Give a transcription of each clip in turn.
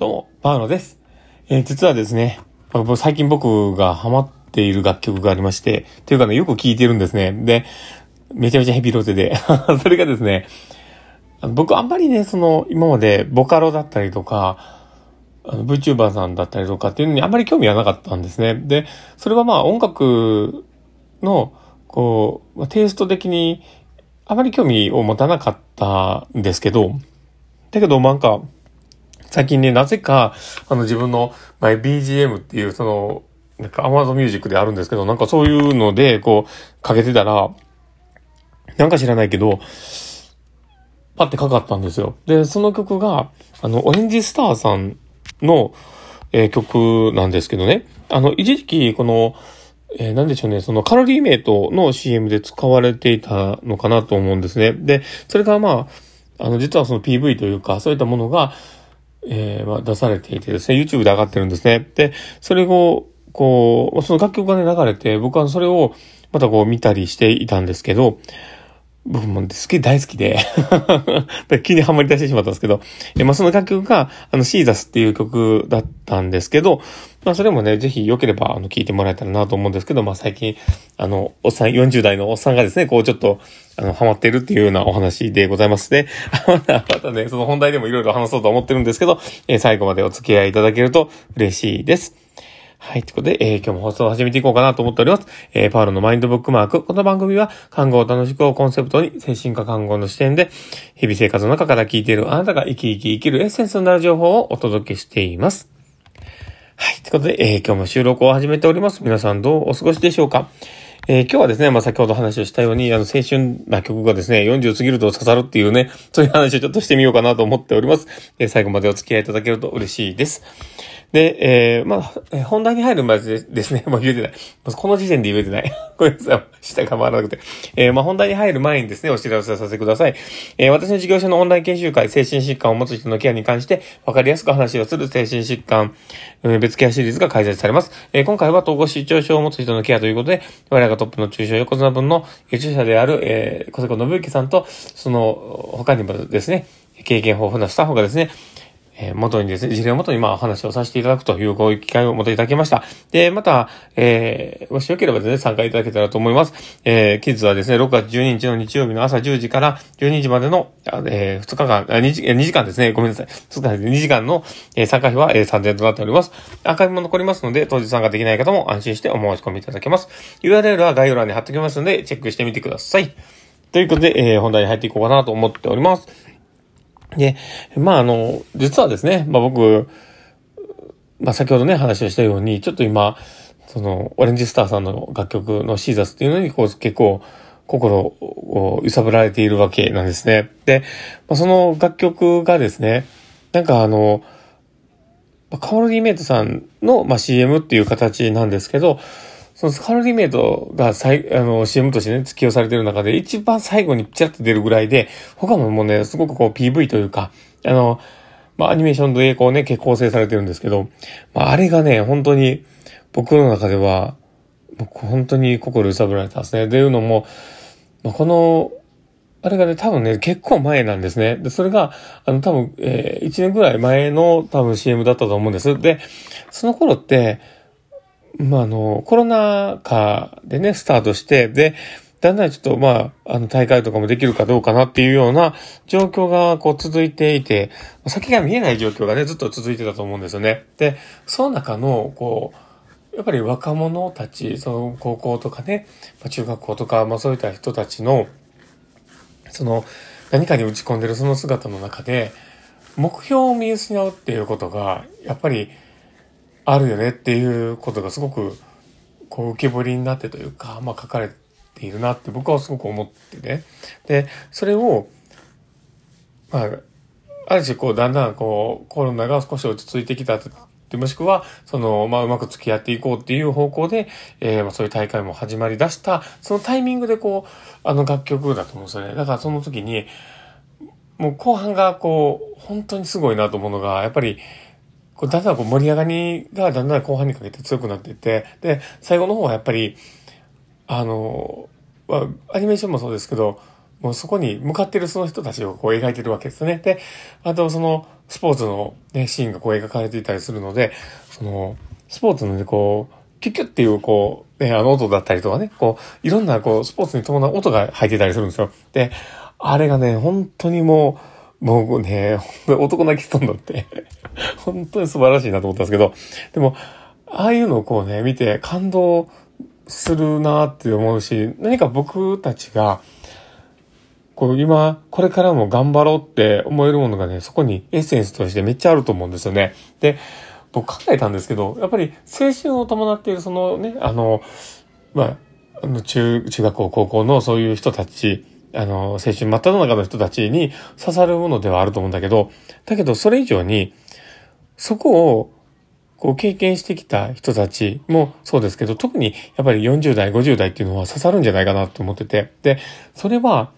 どうも、パーノです。えー、実はですね、最近僕がハマっている楽曲がありまして、というかね、よく聴いてるんですね。で、めちゃめちゃヘビロテで。それがですね、僕あんまりね、その、今までボカロだったりとか、あの、VTuber さんだったりとかっていうのにあんまり興味はなかったんですね。で、それはまあ音楽の、こう、テイスト的にあまり興味を持たなかったんですけど、だけどなんか、最近ね、なぜか、あの自分の、ま、BGM っていう、その、なんか Amazon Music であるんですけど、なんかそういうので、こう、かけてたら、なんか知らないけど、パッてかかったんですよ。で、その曲が、あの、オレンジスターさんの、えー、曲なんですけどね。あの、一時期、この、えー、なんでしょうね、そのカロリーメイトの CM で使われていたのかなと思うんですね。で、それがまあ、あの、実はその PV というか、そういったものが、えー、まあ、出されていてですね、YouTube で上がってるんですね。で、それを、こう、その楽曲がね、流れて、僕はそれを、またこう見たりしていたんですけど、僕も好き、大好きで 気にはまり出してしまったんですけど、えまあ、その楽曲が、あの、シーザスっていう曲だったんですけど、まあ、それもね、ぜひ良ければ、あの、聞いてもらえたらなと思うんですけど、まあ、最近、あの、おっさん、40代のおっさんがですね、こう、ちょっと、あの、ハマってるっていうようなお話でございますね。また、ね、その本題でもいろいろ話そうと思ってるんですけど、え、最後までお付き合いいただけると嬉しいです。はい。ということで、えー、今日も放送を始めていこうかなと思っております。えー、パウロのマインドブックマーク。この番組は、看護を楽しくをコンセプトに、精神科看護の視点で、日々生活の中から聞いているあなたが生き生き生きるエッセンスになる情報をお届けしています。はい。ということで、えー、今日も収録を始めております。皆さんどうお過ごしでしょうかえー、今日はですね、まあ、先ほど話をしたように、あの、青春な曲がですね、40過ぎると刺さるっていうね、そういう話をちょっとしてみようかなと思っております。えー、最後までお付き合いいただけると嬉しいです。で、えー、まあ、本題に入る前でですね、まあ言えてない。この時点で言えてない。ごめんなさい。下が回らなくて。えー、まあ本題に入る前にですね、お知らせさせてください。えー、私の事業所のオンライン研修会、精神疾患を持つ人のケアに関して、わかりやすく話をする精神疾患、別ケアシリーズが開催されます。えー、今回は統合失調症を持つ人のケアということで、我らがトップの中小横綱分の優秀者である、えー、小瀬子信之さんと、その、他にもですね、経験豊富なスタッフがですね、えー、元にですね、事例を元にまあ話をさせていただくというこういう機会を持っていただきました。で、また、えー、もしよければですね、参加いただけたらと思います。えー、キッズはですね、6月12日の日曜日の朝10時から12時までの、えー、2日間、2時 ,2 時間ですね、ごめんなさい。2時間の、えー、参加費は、えー、3000円となっております。アーカイブも残りますので、当日参加できない方も安心してお申し込みいただけます。URL は概要欄に貼っておきますので、チェックしてみてください。ということで、えー、本題に入っていこうかなと思っております。で、まああの、実はですね、まあ僕、まあ先ほどね、話をしたように、ちょっと今、その、オレンジスターさんの楽曲のシーザスっていうのに、こう、結構、心を揺さぶられているわけなんですね。で、まあ、その楽曲がですね、なんかあの、カオルディメイトさんの、まあ、CM っていう形なんですけど、そのスカロリーメイトが最、あの、CM としてね、起用されてる中で、一番最後にピチャって出るぐらいで、他ももうね、すごくこう PV というか、あの、まあ、アニメーションでこうね、結構構成されてるんですけど、まあ、あれがね、本当に、僕の中では、僕本当に心揺さぶられたんですね。というのも、まあ、この、あれがね、多分ね、結構前なんですね。で、それが、あの、多分、えー、1年ぐらい前の多分 CM だったと思うんです。で、その頃って、まあ、あの、コロナ禍でね、スタートして、で、だんだんちょっと、まあ、あの、大会とかもできるかどうかなっていうような状況が、こう、続いていて、先が見えない状況がね、ずっと続いてたと思うんですよね。で、その中の、こう、やっぱり若者たち、その、高校とかね、中学校とか、まあ、そういった人たちの、その、何かに打ち込んでるその姿の中で、目標を見失うっていうことが、やっぱり、あるよねっていうことがすごくこう浮き彫りになってというか、まあ、書かれているなって僕はすごく思ってね。で、それを、まあ、ある種こうだんだんこうコロナが少し落ち着いてきたでもしくは、その、まあ、うまく付き合っていこうっていう方向で、えー、まあ、そういう大会も始まり出した、そのタイミングでこう、あの楽曲だと思うんですよね。だからその時に、もう後半がこう、本当にすごいなと思うのが、やっぱり、こうだんだんこう盛り上がりがだんだん後半にかけて強くなっていって、で、最後の方はやっぱり、あの、アニメーションもそうですけど、もうそこに向かってるその人たちをこう描いてるわけですね。で、あとそのスポーツのね、シーンがこう描かれていたりするので、その、スポーツのね、こう、キュッキュッっていうこう、ね、あの音だったりとかね、こう、いろんなこう、スポーツに伴う音が入ってたりするんですよ。で、あれがね、本当にもう、もうね、男泣きそうになって 本当に素晴らしいなと思ったんですけど、でも、ああいうのをこうね、見て感動するなって思うし、何か僕たちが、こう今、これからも頑張ろうって思えるものがね、そこにエッセンスとしてめっちゃあると思うんですよね。で、僕考えたんですけど、やっぱり青春を伴っているそのね、あの、まあ、中、中学校、高校のそういう人たち、あの、青春真っ只中の人たちに刺さるものではあると思うんだけど、だけどそれ以上に、そこをこう経験してきた人たちもそうですけど、特にやっぱり40代、50代っていうのは刺さるんじゃないかなと思ってて。で、それは、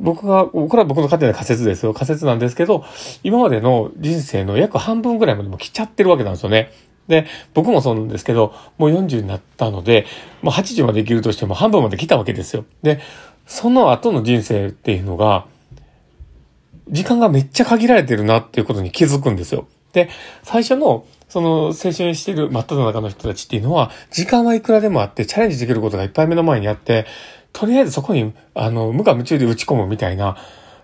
僕が、これは僕の勝手な仮説ですよ。仮説なんですけど、今までの人生の約半分ぐらいまでも来ちゃってるわけなんですよね。で、僕もそうなんですけど、もう40になったので、もう80まで生きるとしても半分まで来たわけですよ。で、その後の人生っていうのが、時間がめっちゃ限られてるなっていうことに気づくんですよ。で、最初の、その、青春してる真っ只中の人たちっていうのは、時間はいくらでもあって、チャレンジできることがいっぱい目の前にあって、とりあえずそこに、あの、無我夢中で打ち込むみたいな、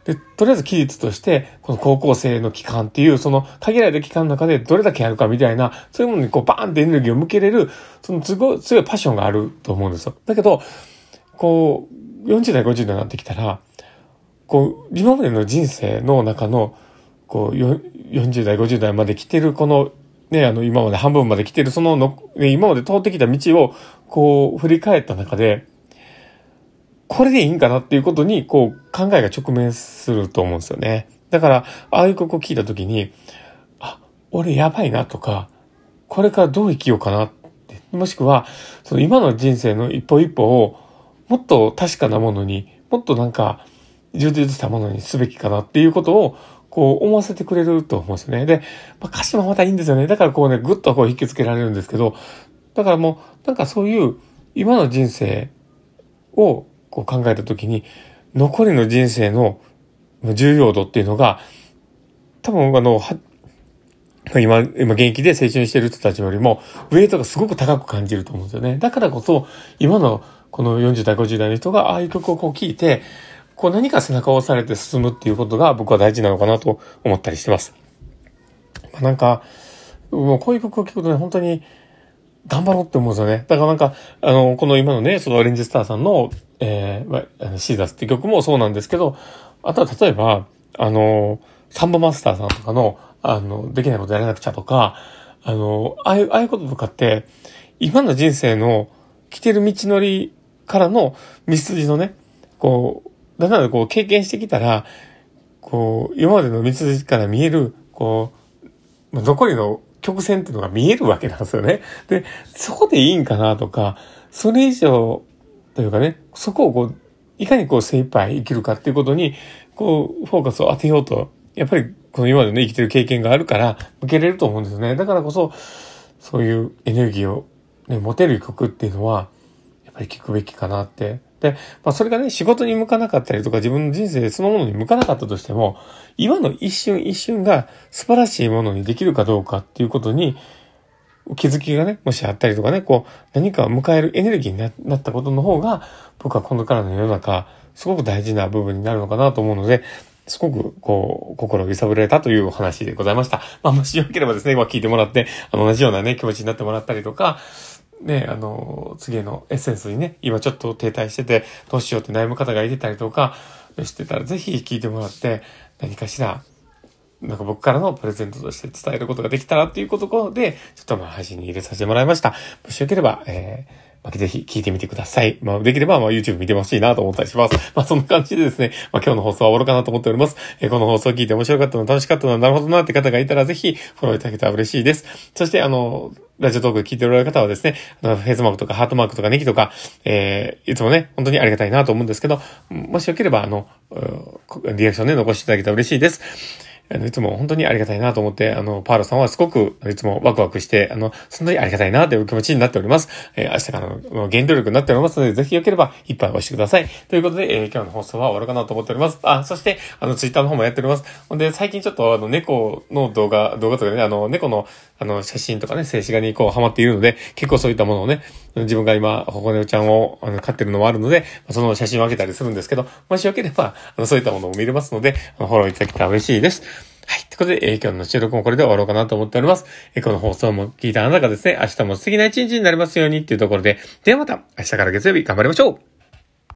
で、とりあえず期日として、この高校生の期間っていう、その限られた期間の中でどれだけやるかみたいな、そういうものにこうバーンってエネルギーを向けれる、その強い強いパッションがあると思うんですよ。だけど、こう、40代、50代になってきたら、こう、今までの人生の中の、こう、40代、50代まで来てる、この、ね、あの、今まで半分まで来てる、そのの、今まで通ってきた道を、こう、振り返った中で、これでいいんかなっていうことに、こう、考えが直面すると思うんですよね。だから、ああいう曲を聴いたときに、あ、俺やばいなとか、これからどう生きようかなって、もしくは、その今の人生の一歩一歩を、もっと確かなものに、もっとなんか、充実したものにすべきかなっていうことを、こう思わせてくれると思うんですよね。で、まあ、歌詞もまたいいんですよね。だからこうね、ぐっとこう引きつけられるんですけど、だからもう、なんかそういう今の人生をこう考えたときに、残りの人生の重要度っていうのが、多分あの、今、今現役で青春してる人たちよりも、ウェイトがすごく高く感じると思うんですよね。だからこそ、今のこの40代、50代の人がああいう曲をこう聴いて、こう何か背中を押されて進むっていうことが僕は大事なのかなと思ったりしてます。まあ、なんか、もうこういう曲を聴くとね、本当に頑張ろうって思うんですよね。だからなんか、あの、この今のね、そのオレンジスターさんの、えー、まあ、シーザスって曲もそうなんですけど、あとは例えば、あの、サンボマスターさんとかの、あの、できないことやらなくちゃとか、あの、ああいう、ああいうこととかって、今の人生の来てる道のりからの道筋のね、こう、だからこう経験してきたら、こう、今までの道筋から見える、こう、残りの曲線っていうのが見えるわけなんですよね。で、そこでいいんかなとか、それ以上というかね、そこをこう、いかにこう精一杯生きるかっていうことに、こう、フォーカスを当てようと、やっぱりこの今までね、生きてる経験があるから、向けれると思うんですよね。だからこそ、そういうエネルギーを、ね、持てる曲っていうのは、ぱり聞くべきかなってで、まあそれがね、仕事に向かなかったりとか自分の人生そのものに向かなかったとしても、今の一瞬一瞬が素晴らしいものにできるかどうかっていうことに、気づきがね、もしあったりとかね、こう、何かを迎えるエネルギーになったことの方が、僕は今度からの世の中、すごく大事な部分になるのかなと思うので、すごく、こう、心を揺さぶられたというお話でございました。まあ、もしよければですね、今聞いてもらって、あの、同じようなね、気持ちになってもらったりとか、ね、あの、次のエッセンスにね、今ちょっと停滞してて、どうしようって悩む方がいてたりとかしてたら、ぜひ聞いてもらって、何かしら、なんか僕からのプレゼントとして伝えることができたらっていうことで、ちょっとまあ配信に入れさせてもらいました。もしよければ、えーまあ、ぜひ聞いてみてください。まあ、できれば、まあ、YouTube 見てほしいなと思ったりします。まあ、そんな感じでですね、まあ、今日の放送は終わろうかなと思っております。えー、この放送を聞いて面白かったの、楽しかったの、なるほどなって方がいたら、ぜひ、フォローいただけたら嬉しいです。そして、あの、ラジオトーク聞いておられる方はですね、あの、フェイスマークとかハートマークとかネギとか、えー、いつもね、本当にありがたいなと思うんですけど、もしよければ、あの、リアクションね、残していただけたら嬉しいです。あの、いつも本当にありがたいなと思って、あの、パールさんはすごく、いつもワクワクして、あの、そんなにありがたいなという気持ちになっております。えー、明日からの原動力になっておりますので、ぜひよければ一杯押してください。ということで、えー、今日の放送は終わるかなと思っております。あ、そして、あの、ツイッターの方もやっております。ほんで、最近ちょっと、あの、猫の動画、動画とかね、あの、猫の、あの、写真とかね、静止画にこう、ハマっているので、結構そういったものをね、自分が今、ほこねおちゃんを、あの、飼ってるのもあるので、その写真をあげたりするんですけど、もしよければ、あの、そういったものも見れますので、フォローいただけたら嬉しいです。はい。ということで、えー、今日の収録もこれで終わろうかなと思っております。えー、この放送も聞いたあなたがですね、明日も素敵な一日になりますようにっていうところで、ではまた、明日から月曜日頑張りましょう